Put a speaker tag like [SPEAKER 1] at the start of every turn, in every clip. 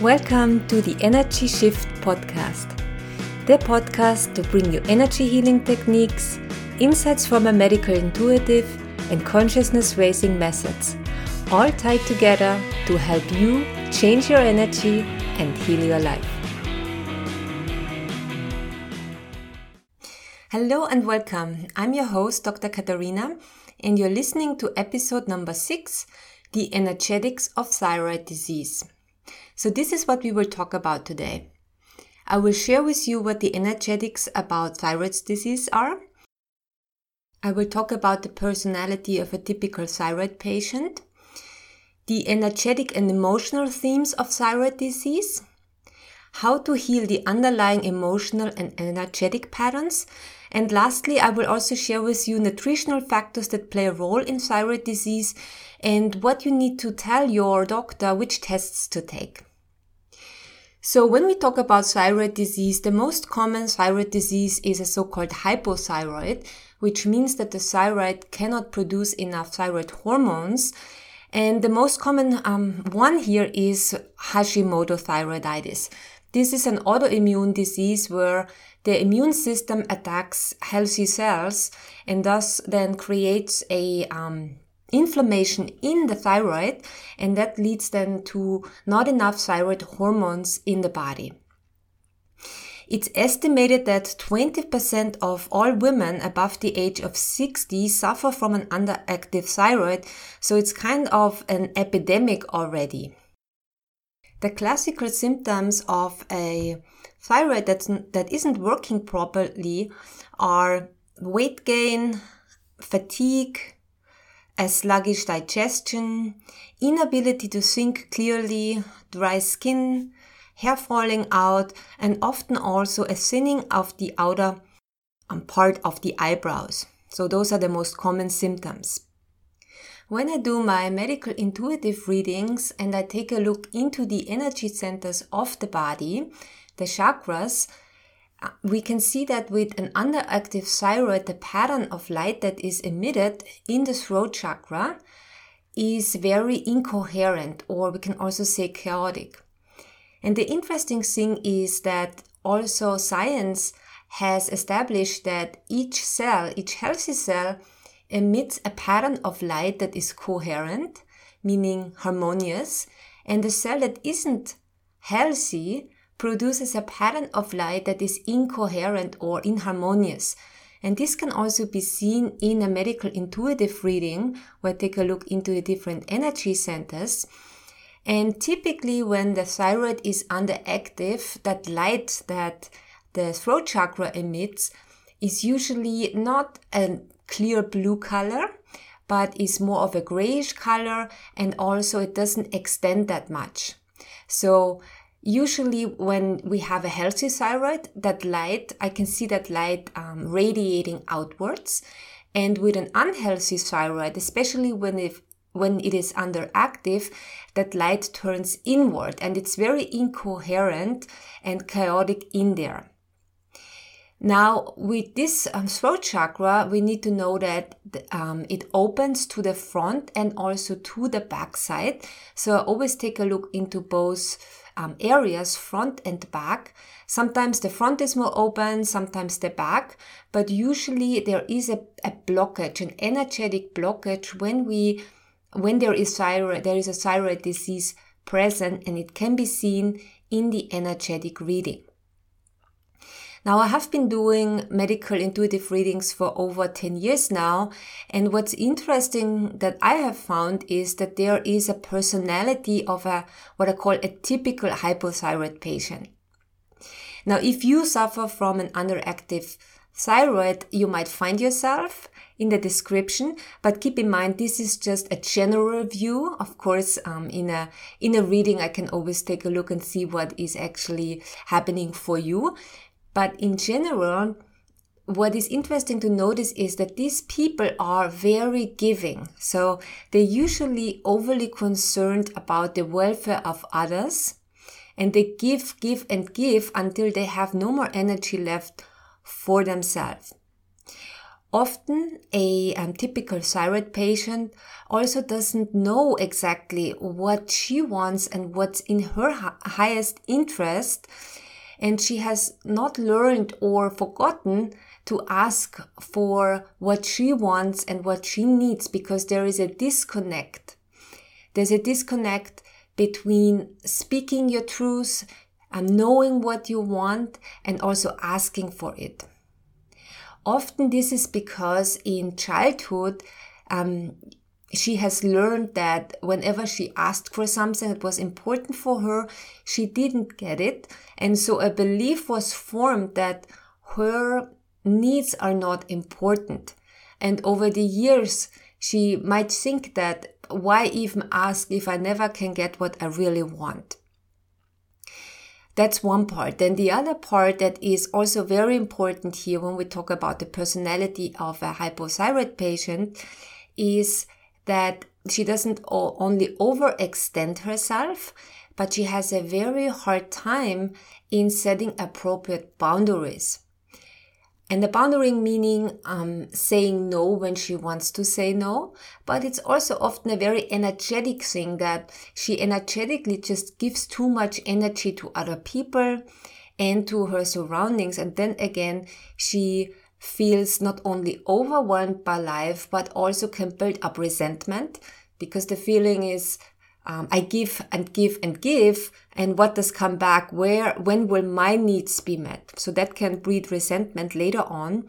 [SPEAKER 1] Welcome to the Energy Shift Podcast, the podcast to bring you energy healing techniques, insights from a medical intuitive, and consciousness raising methods, all tied together to help you change your energy and heal your life. Hello and welcome. I'm your host, Dr. Katarina, and you're listening to episode number six The Energetics of Thyroid Disease. So this is what we will talk about today. I will share with you what the energetics about thyroid disease are. I will talk about the personality of a typical thyroid patient, the energetic and emotional themes of thyroid disease, how to heal the underlying emotional and energetic patterns, and lastly, I will also share with you nutritional factors that play a role in thyroid disease and what you need to tell your doctor which tests to take. So when we talk about thyroid disease, the most common thyroid disease is a so-called hypothyroid, which means that the thyroid cannot produce enough thyroid hormones. And the most common um, one here is Hashimoto thyroiditis. This is an autoimmune disease where the immune system attacks healthy cells and thus then creates a um, inflammation in the thyroid and that leads then to not enough thyroid hormones in the body. It's estimated that 20% of all women above the age of 60 suffer from an underactive thyroid, so it's kind of an epidemic already. The classical symptoms of a thyroid that's, that isn't working properly are weight gain, fatigue, a sluggish digestion, inability to think clearly, dry skin, hair falling out, and often also a thinning of the outer um, part of the eyebrows. So those are the most common symptoms. When I do my medical intuitive readings and I take a look into the energy centers of the body, the chakras, we can see that with an underactive thyroid, the pattern of light that is emitted in the throat chakra is very incoherent, or we can also say chaotic. And the interesting thing is that also science has established that each cell, each healthy cell, emits a pattern of light that is coherent, meaning harmonious, and the cell that isn't healthy produces a pattern of light that is incoherent or inharmonious. And this can also be seen in a medical intuitive reading where I take a look into the different energy centers. And typically when the thyroid is underactive, that light that the throat chakra emits is usually not a clear blue color, but is more of a grayish color and also it doesn't extend that much. So usually when we have a healthy thyroid that light i can see that light um, radiating outwards and with an unhealthy thyroid especially when it when it is underactive that light turns inward and it's very incoherent and chaotic in there now, with this um, throat chakra, we need to know that um, it opens to the front and also to the back side. So I always take a look into both um, areas, front and back. Sometimes the front is more open, sometimes the back, but usually there is a, a blockage, an energetic blockage when we, when there is thyroid, there is a thyroid disease present and it can be seen in the energetic reading. Now, I have been doing medical intuitive readings for over 10 years now. And what's interesting that I have found is that there is a personality of a, what I call a typical hypothyroid patient. Now, if you suffer from an underactive thyroid, you might find yourself in the description, but keep in mind this is just a general view. Of course, um, in a in a reading, I can always take a look and see what is actually happening for you. But in general, what is interesting to notice is that these people are very giving. So they're usually overly concerned about the welfare of others and they give, give, and give until they have no more energy left for themselves. Often a um, typical thyroid patient also doesn't know exactly what she wants and what's in her highest interest. And she has not learned or forgotten to ask for what she wants and what she needs because there is a disconnect. There's a disconnect between speaking your truth and knowing what you want and also asking for it. Often this is because in childhood, um, she has learned that whenever she asked for something that was important for her, she didn't get it. And so a belief was formed that her needs are not important. And over the years, she might think that why even ask if I never can get what I really want? That's one part. Then the other part that is also very important here when we talk about the personality of a hypothyroid patient is that she doesn't only overextend herself, but she has a very hard time in setting appropriate boundaries. And the boundary meaning um, saying no when she wants to say no, but it's also often a very energetic thing that she energetically just gives too much energy to other people and to her surroundings. And then again, she feels not only overwhelmed by life, but also can build up resentment because the feeling is um, I give and give and give, and what does come back? Where, when will my needs be met? So that can breed resentment later on.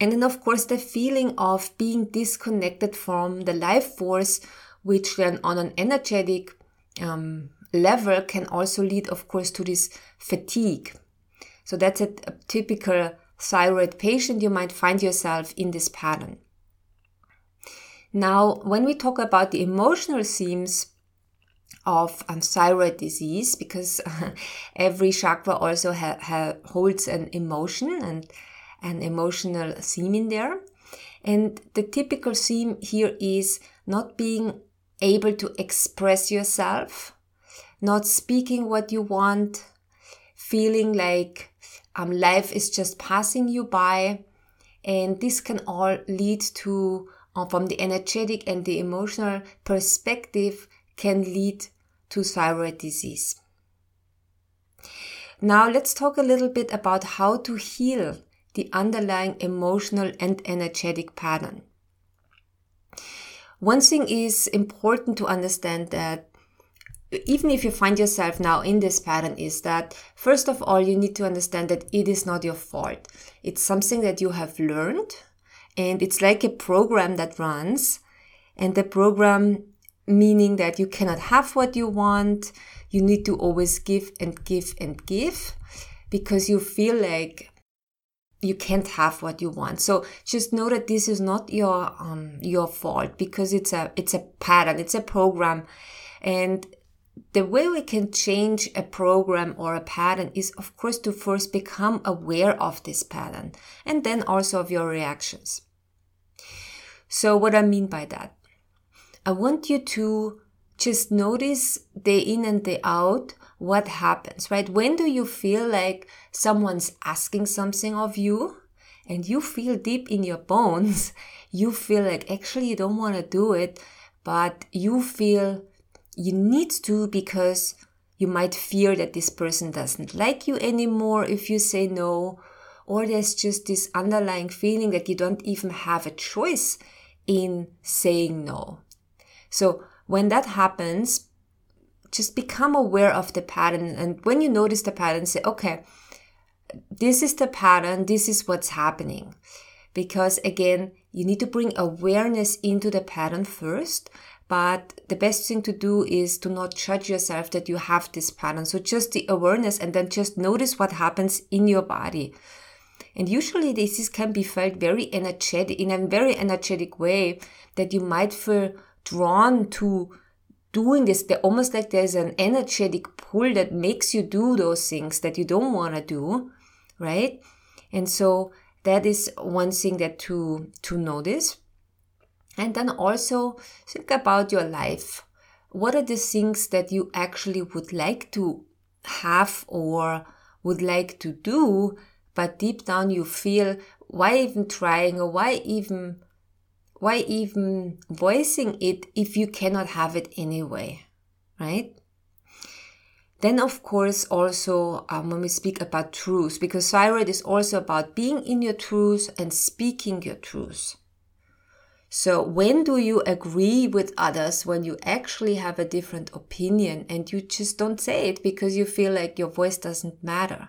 [SPEAKER 1] And then, of course, the feeling of being disconnected from the life force, which then on an energetic um, level can also lead, of course, to this fatigue. So that's a, a typical thyroid patient. You might find yourself in this pattern. Now, when we talk about the emotional themes, of um, thyroid disease because every chakra also ha- ha- holds an emotion and an emotional theme in there. And the typical theme here is not being able to express yourself, not speaking what you want, feeling like um, life is just passing you by. And this can all lead to, uh, from the energetic and the emotional perspective, can lead to thyroid disease. Now let's talk a little bit about how to heal the underlying emotional and energetic pattern. One thing is important to understand that even if you find yourself now in this pattern is that first of all you need to understand that it is not your fault. It's something that you have learned and it's like a program that runs and the program meaning that you cannot have what you want. You need to always give and give and give because you feel like you can't have what you want. So just know that this is not your um, your fault because it's a it's a pattern, it's a program, and the way we can change a program or a pattern is of course to first become aware of this pattern and then also of your reactions. So what I mean by that I want you to just notice the in and the out what happens, right? When do you feel like someone's asking something of you and you feel deep in your bones, you feel like actually you don't want to do it, but you feel you need to because you might fear that this person doesn't like you anymore if you say no, or there's just this underlying feeling that you don't even have a choice in saying no. So when that happens, just become aware of the pattern. And when you notice the pattern, say, okay, this is the pattern, this is what's happening. Because again, you need to bring awareness into the pattern first. But the best thing to do is to not judge yourself that you have this pattern. So just the awareness and then just notice what happens in your body. And usually this can be felt very energetic, in a very energetic way that you might feel drawn to doing this. They're almost like there's an energetic pull that makes you do those things that you don't want to do, right? And so that is one thing that to to notice. And then also think about your life. What are the things that you actually would like to have or would like to do, but deep down you feel why even trying or why even why even voicing it if you cannot have it anyway right then of course also um, when we speak about truth because thyroid is also about being in your truth and speaking your truth so when do you agree with others when you actually have a different opinion and you just don't say it because you feel like your voice doesn't matter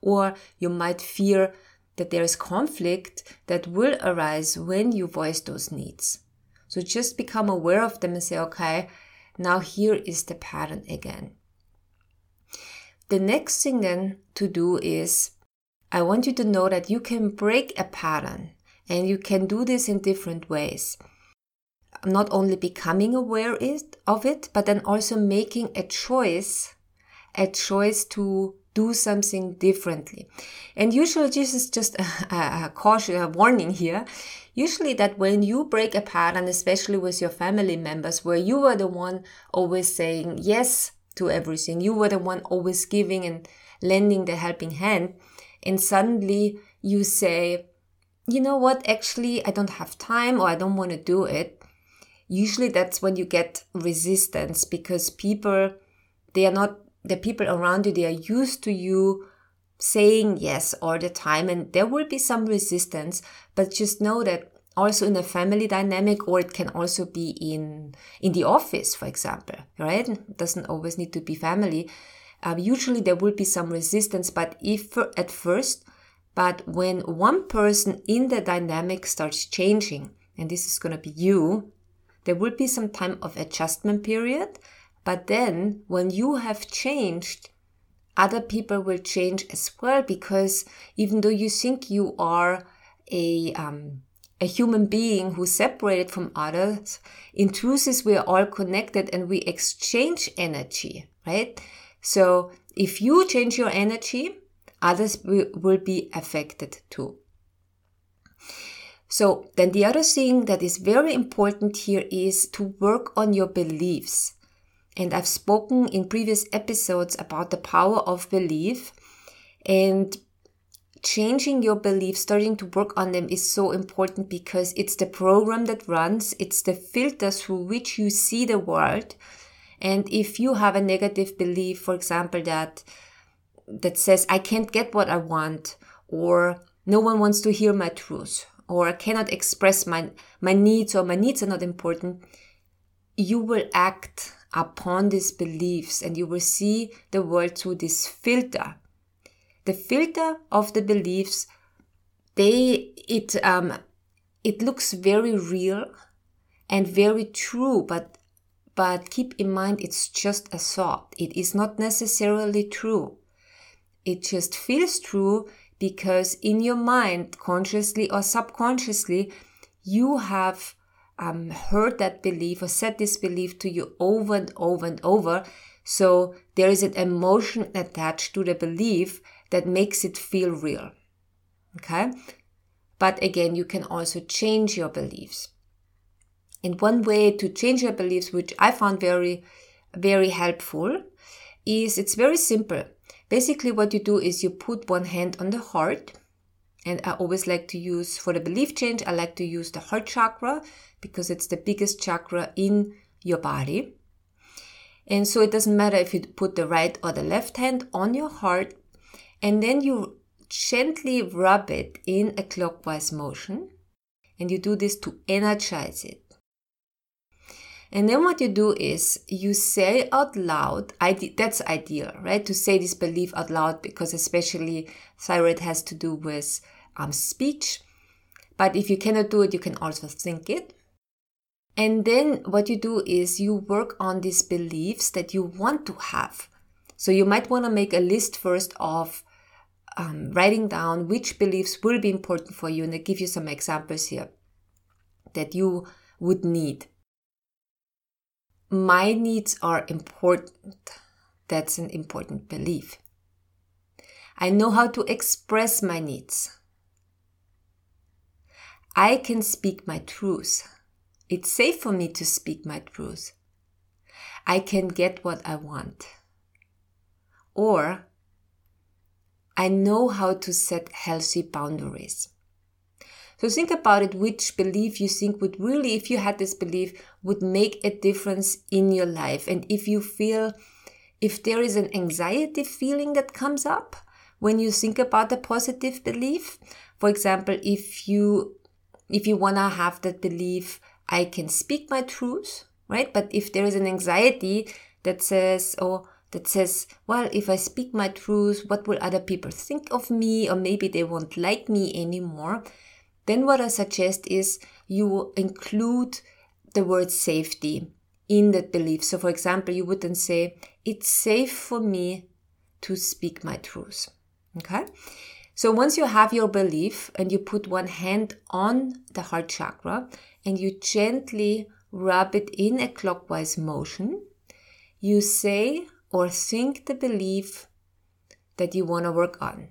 [SPEAKER 1] or you might fear that there is conflict that will arise when you voice those needs. So just become aware of them and say, okay, now here is the pattern again. The next thing then to do is I want you to know that you can break a pattern and you can do this in different ways. Not only becoming aware of it, but then also making a choice, a choice to do something differently. And usually, this is just a, a caution, a warning here. Usually, that when you break a pattern, especially with your family members, where you were the one always saying yes to everything, you were the one always giving and lending the helping hand, and suddenly you say, you know what, actually, I don't have time or I don't want to do it. Usually, that's when you get resistance because people, they are not the people around you, they are used to you saying yes all the time and there will be some resistance, but just know that also in a family dynamic or it can also be in in the office for example right? Doesn't always need to be family. Uh, usually there will be some resistance but if at first but when one person in the dynamic starts changing and this is going to be you there will be some time of adjustment period but then when you have changed, other people will change as well because even though you think you are a, um, a human being who's separated from others, in truth is we are all connected and we exchange energy, right? So if you change your energy, others will be affected too. So then the other thing that is very important here is to work on your beliefs. And I've spoken in previous episodes about the power of belief and changing your beliefs, starting to work on them is so important because it's the program that runs, it's the filter through which you see the world. And if you have a negative belief, for example, that that says I can't get what I want, or no one wants to hear my truth, or I cannot express my my needs, or my needs are not important, you will act upon these beliefs and you will see the world through this filter. The filter of the beliefs, they, it, um, it looks very real and very true, but, but keep in mind it's just a thought. It is not necessarily true. It just feels true because in your mind, consciously or subconsciously, you have um, heard that belief or said this belief to you over and over and over. So there is an emotion attached to the belief that makes it feel real. Okay. But again, you can also change your beliefs. And one way to change your beliefs, which I found very, very helpful, is it's very simple. Basically, what you do is you put one hand on the heart. And I always like to use, for the belief change, I like to use the heart chakra because it's the biggest chakra in your body. And so it doesn't matter if you put the right or the left hand on your heart and then you gently rub it in a clockwise motion and you do this to energize it. And then what you do is you say out loud, that's ideal, right? To say this belief out loud because especially thyroid has to do with um, speech. But if you cannot do it, you can also think it. And then what you do is you work on these beliefs that you want to have. So you might want to make a list first of um, writing down which beliefs will be important for you. And I give you some examples here that you would need. My needs are important. That's an important belief. I know how to express my needs. I can speak my truth. It's safe for me to speak my truth. I can get what I want. Or I know how to set healthy boundaries. So think about it, which belief you think would really, if you had this belief, would make a difference in your life. And if you feel, if there is an anxiety feeling that comes up when you think about a positive belief, for example, if you, if you want to have that belief, I can speak my truth, right? But if there is an anxiety that says, oh, that says, well, if I speak my truth, what will other people think of me? Or maybe they won't like me anymore then what I suggest is you include the word safety in that belief. So for example, you wouldn't say, it's safe for me to speak my truth. Okay. So once you have your belief and you put one hand on the heart chakra and you gently rub it in a clockwise motion, you say or think the belief that you want to work on.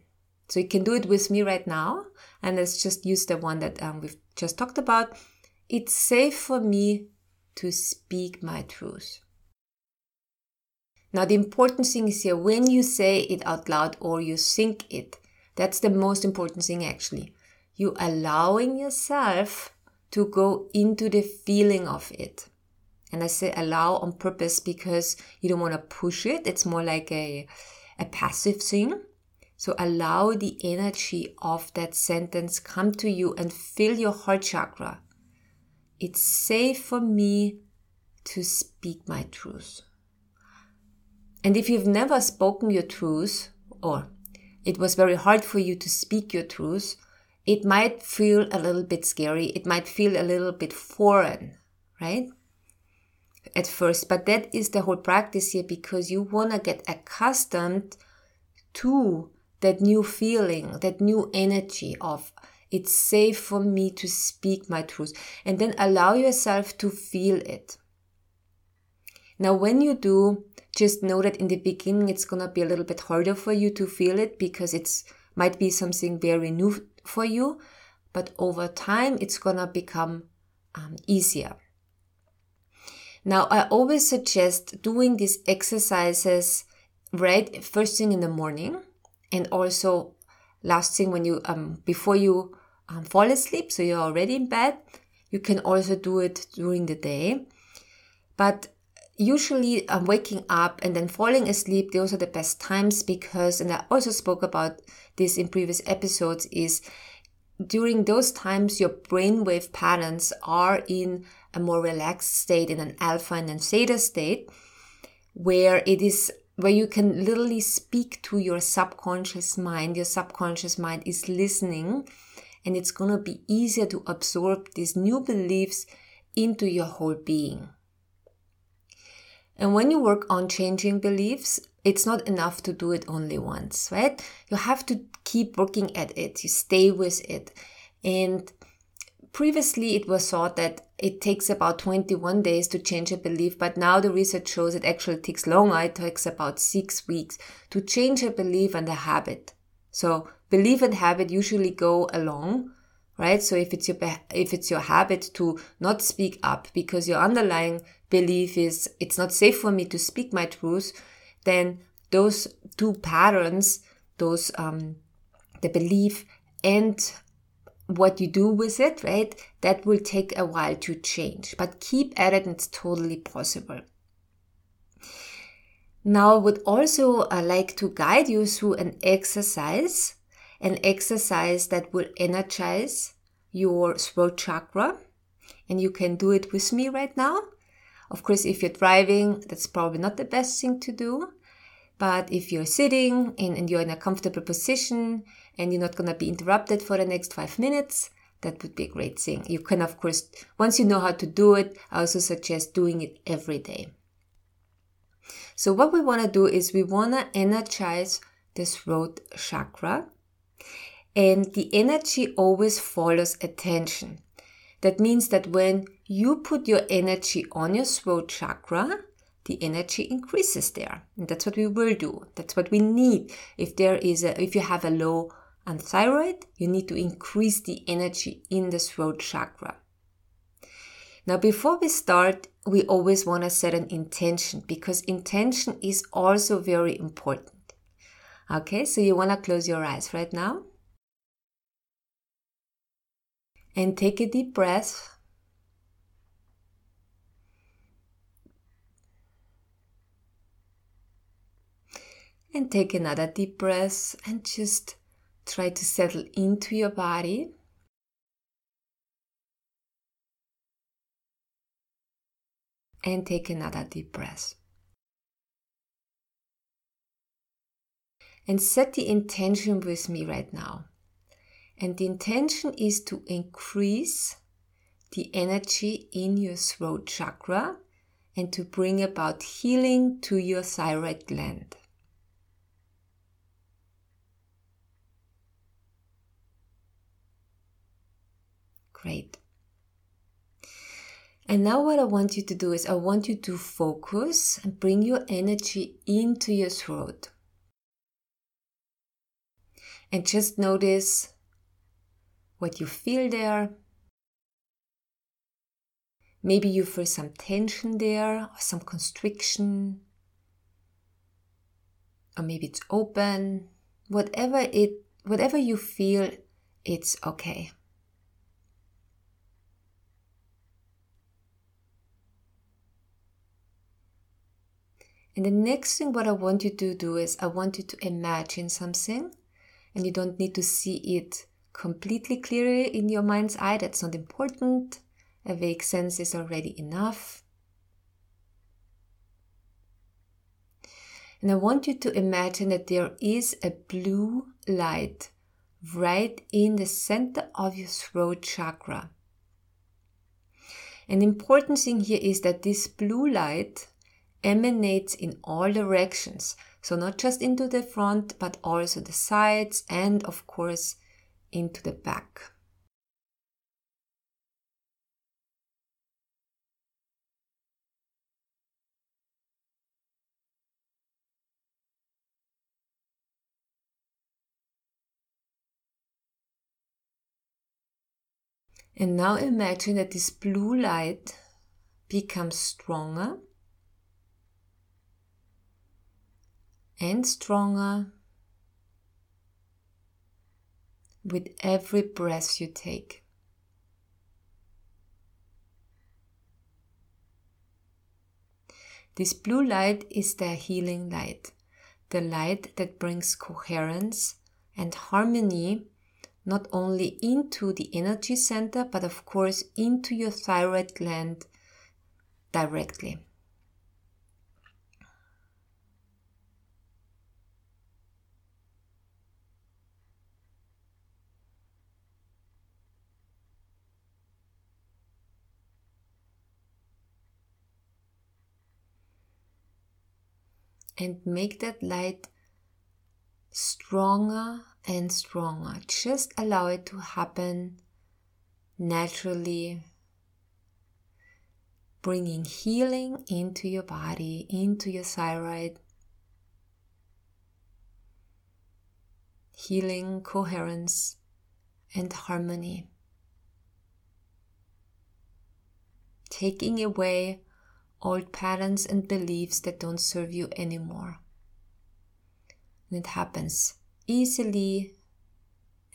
[SPEAKER 1] So you can do it with me right now. And let's just use the one that um, we've just talked about. It's safe for me to speak my truth. Now, the important thing is here when you say it out loud or you think it, that's the most important thing actually. You allowing yourself to go into the feeling of it. And I say allow on purpose because you don't want to push it. It's more like a, a passive thing. So allow the energy of that sentence come to you and fill your heart chakra. It's safe for me to speak my truth. And if you've never spoken your truth, or it was very hard for you to speak your truth, it might feel a little bit scary. It might feel a little bit foreign, right? At first, but that is the whole practice here because you want to get accustomed to that new feeling, that new energy of it's safe for me to speak my truth and then allow yourself to feel it. Now, when you do, just know that in the beginning it's going to be a little bit harder for you to feel it because it's might be something very new for you, but over time it's going to become um, easier. Now, I always suggest doing these exercises right first thing in the morning and also last thing when you um before you um, fall asleep so you're already in bed you can also do it during the day. But usually um, waking up and then falling asleep those are the best times because and i also spoke about this in previous episodes is during those times your brainwave patterns are in a more relaxed state in an alpha and then theta state where it is where you can literally speak to your subconscious mind. Your subconscious mind is listening and it's going to be easier to absorb these new beliefs into your whole being. And when you work on changing beliefs, it's not enough to do it only once, right? You have to keep working at it. You stay with it. And Previously, it was thought that it takes about 21 days to change a belief, but now the research shows it actually takes longer. It takes about six weeks to change a belief and a habit. So belief and habit usually go along, right? So if it's your, if it's your habit to not speak up because your underlying belief is it's not safe for me to speak my truth, then those two patterns, those, um, the belief and what you do with it, right? That will take a while to change, but keep at it. It's totally possible. Now, I would also uh, like to guide you through an exercise, an exercise that will energize your throat chakra. And you can do it with me right now. Of course, if you're driving, that's probably not the best thing to do. But if you're sitting and, and you're in a comfortable position and you're not going to be interrupted for the next five minutes, that would be a great thing. You can, of course, once you know how to do it, I also suggest doing it every day. So what we want to do is we want to energize the throat chakra and the energy always follows attention. That means that when you put your energy on your throat chakra, the energy increases there. And that's what we will do. That's what we need. If there is a, if you have a low and thyroid, you need to increase the energy in the throat chakra. Now, before we start, we always want to set an intention because intention is also very important. Okay, so you want to close your eyes right now. And take a deep breath. And take another deep breath and just try to settle into your body. And take another deep breath. And set the intention with me right now. And the intention is to increase the energy in your throat chakra and to bring about healing to your thyroid gland. Great. And now, what I want you to do is, I want you to focus and bring your energy into your throat. And just notice what you feel there. Maybe you feel some tension there or some constriction. Or maybe it's open. Whatever it whatever you feel, it's okay. And the next thing what I want you to do is I want you to imagine something and you don't need to see it completely clearly in your mind's eye. That's not important. A vague sense is already enough. And I want you to imagine that there is a blue light right in the center of your throat chakra. An important thing here is that this blue light emanates in all directions. So, not just into the front, but also the sides and, of course, into the back. And now imagine that this blue light becomes stronger and stronger with every breath you take. This blue light is the healing light, the light that brings coherence and harmony not only into the energy center, but of course into your thyroid gland directly. And make that light stronger and stronger. Just allow it to happen naturally, bringing healing into your body, into your thyroid, healing, coherence, and harmony. Taking away old patterns and beliefs that don't serve you anymore. And it happens easily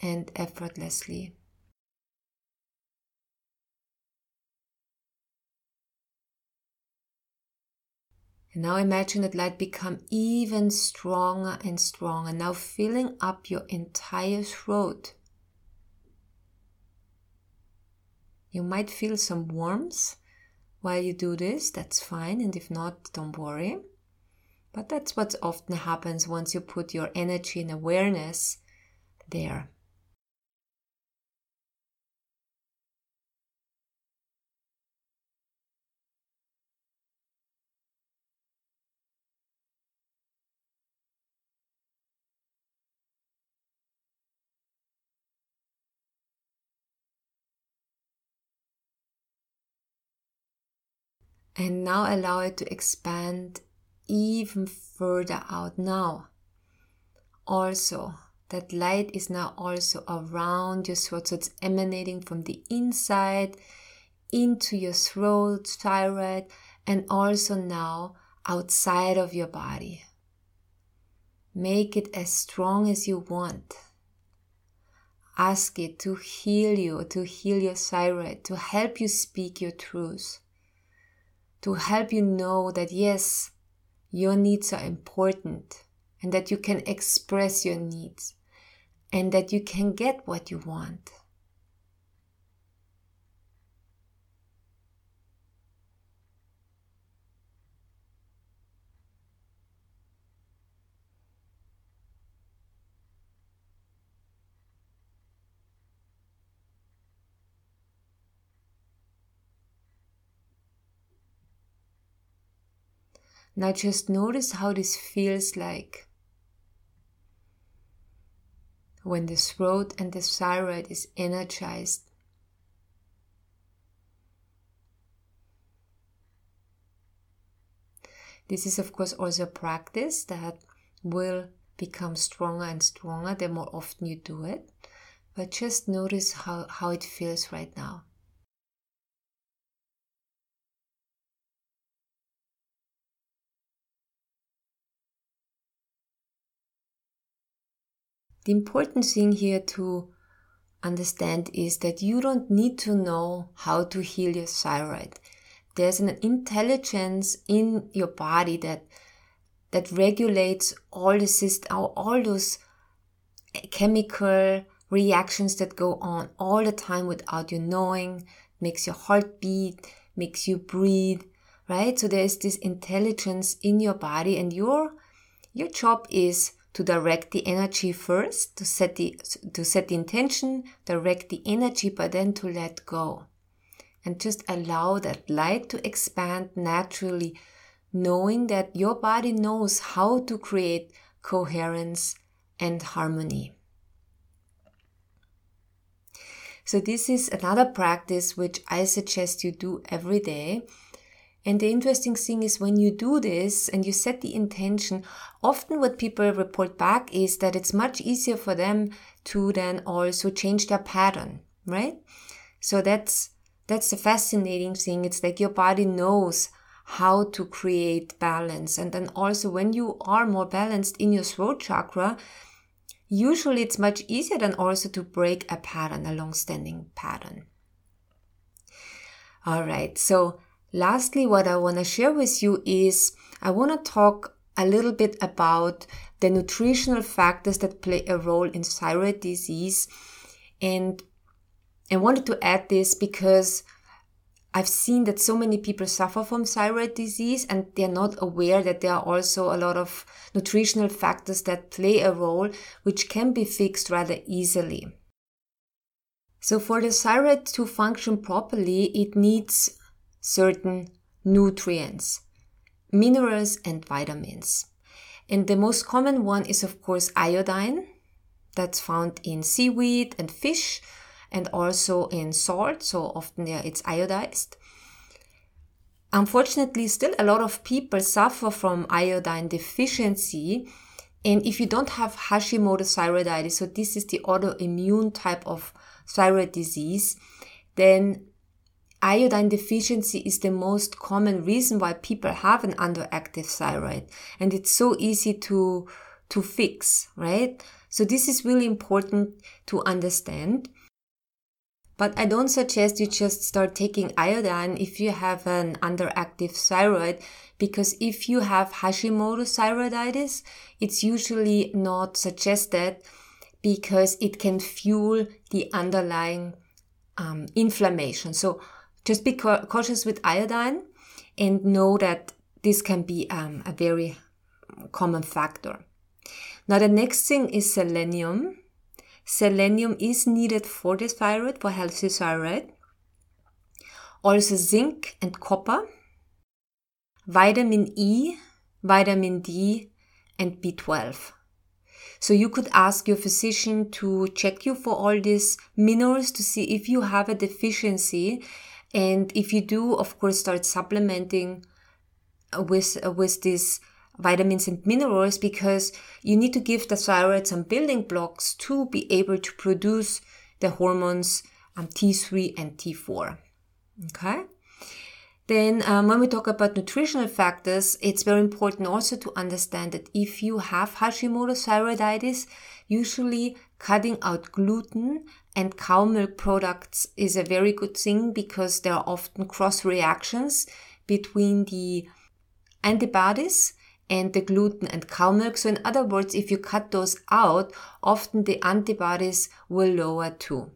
[SPEAKER 1] and effortlessly. And now imagine that light become even stronger and stronger, now filling up your entire throat. You might feel some warmth while you do this, that's fine, and if not, don't worry. But that's what often happens once you put your energy and awareness there. And now allow it to expand even further out now. Also, that light is now also around your throat, so it's emanating from the inside into your throat, thyroid, and also now outside of your body. Make it as strong as you want. Ask it to heal you, to heal your thyroid, to help you speak your truth, to help you know that yes, your needs are important and that you can express your needs and that you can get what you want. Now just notice how this feels like when the throat and the thyroid is energized. This is, of course, also a practice that will become stronger and stronger the more often you do it. But just notice how, how it feels right now. The important thing here to understand is that you don't need to know how to heal your thyroid. There's an intelligence in your body that that regulates all the system, all those chemical reactions that go on all the time without you knowing, makes your heart beat, makes you breathe, right? So there's this intelligence in your body and your your job is to direct the energy first, to set the, to set the intention, direct the energy, but then to let go. And just allow that light to expand naturally, knowing that your body knows how to create coherence and harmony. So this is another practice which I suggest you do every day and the interesting thing is when you do this and you set the intention, often what people report back is that it's much easier for them to then also change their pattern, right? So that's, that's the fascinating thing. It's like your body knows how to create balance. And then also when you are more balanced in your throat chakra, usually it's much easier than also to break a pattern, a long-standing pattern. All right. So Lastly, what I want to share with you is I want to talk a little bit about the nutritional factors that play a role in thyroid disease. And I wanted to add this because I've seen that so many people suffer from thyroid disease and they're not aware that there are also a lot of nutritional factors that play a role which can be fixed rather easily. So for the thyroid to function properly, it needs certain nutrients, minerals and vitamins. And the most common one is of course iodine that's found in seaweed and fish and also in salt. So often yeah, it's iodized. Unfortunately, still a lot of people suffer from iodine deficiency. And if you don't have Hashimoto's thyroiditis, so this is the autoimmune type of thyroid disease, then iodine deficiency is the most common reason why people have an underactive thyroid. And it's so easy to, to fix, right? So this is really important to understand. But I don't suggest you just start taking iodine if you have an underactive thyroid, because if you have Hashimoto's thyroiditis, it's usually not suggested because it can fuel the underlying um, inflammation. So just be cautious with iodine and know that this can be um, a very common factor. Now, the next thing is selenium. Selenium is needed for the thyroid, for healthy thyroid. Also, zinc and copper, vitamin E, vitamin D, and B12. So you could ask your physician to check you for all these minerals to see if you have a deficiency and if you do, of course, start supplementing with, with these vitamins and minerals because you need to give the thyroid some building blocks to be able to produce the hormones um, T3 and T4. Okay. Then, um, when we talk about nutritional factors, it's very important also to understand that if you have Hashimoto's thyroiditis, usually cutting out gluten and cow milk products is a very good thing because there are often cross reactions between the antibodies and the gluten and cow milk. So, in other words, if you cut those out, often the antibodies will lower too.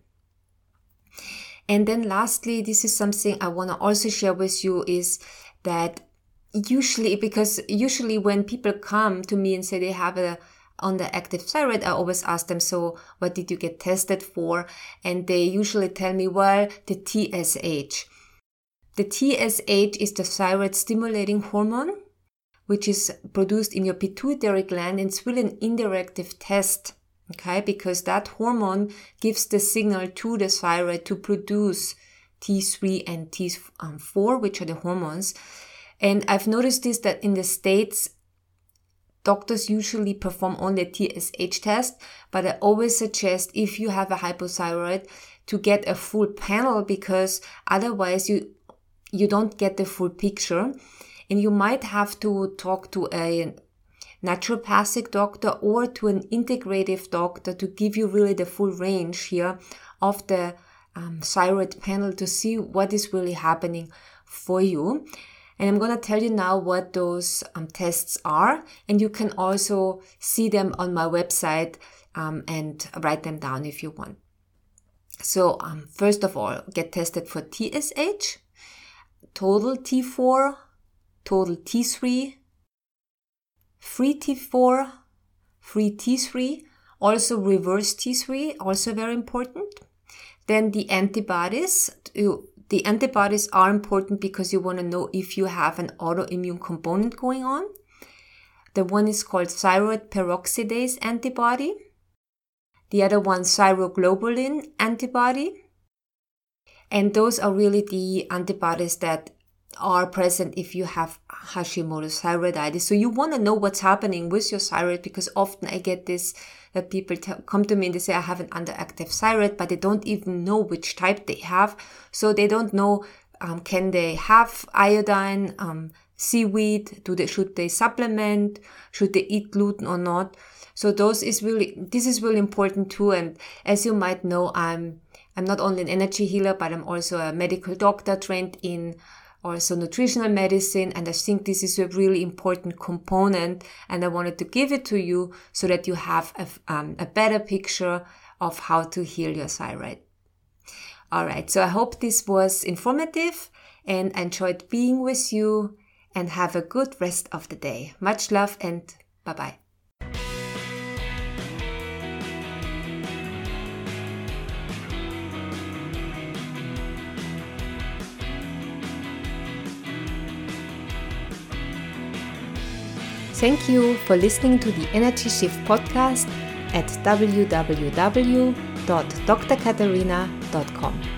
[SPEAKER 1] And then lastly, this is something I want to also share with you is that usually, because usually when people come to me and say they have a underactive thyroid, I always ask them, so what did you get tested for? And they usually tell me, well, the TSH. The TSH is the thyroid stimulating hormone, which is produced in your pituitary gland and it's really an indirective test Okay, because that hormone gives the signal to the thyroid to produce T3 and T4, which are the hormones. And I've noticed this that in the States, doctors usually perform only a TSH test, but I always suggest if you have a hypothyroid to get a full panel because otherwise you you don't get the full picture and you might have to talk to a naturopathic doctor or to an integrative doctor to give you really the full range here of the um, thyroid panel to see what is really happening for you. And I'm going to tell you now what those um, tests are. And you can also see them on my website um, and write them down if you want. So, um, first of all, get tested for TSH, total T4, total T3, free T4, free T3, also reverse T3, also very important. Then the antibodies, the antibodies are important because you want to know if you have an autoimmune component going on. The one is called thyroid peroxidase antibody. The other one, thyroglobulin antibody. And those are really the antibodies that are present if you have Hashimoto's thyroiditis. So you want to know what's happening with your thyroid because often I get this that people come to me and they say I have an underactive thyroid, but they don't even know which type they have. So they don't know um, can they have iodine, um, seaweed? Do they should they supplement? Should they eat gluten or not? So those is really this is really important too. And as you might know, I'm I'm not only an energy healer, but I'm also a medical doctor trained in also nutritional medicine. And I think this is a really important component. And I wanted to give it to you so that you have a, um, a better picture of how to heal your thyroid. All right. So I hope this was informative and enjoyed being with you and have a good rest of the day. Much love and bye bye. Thank you for listening to the Energy Shift podcast at www.drkatarina.com.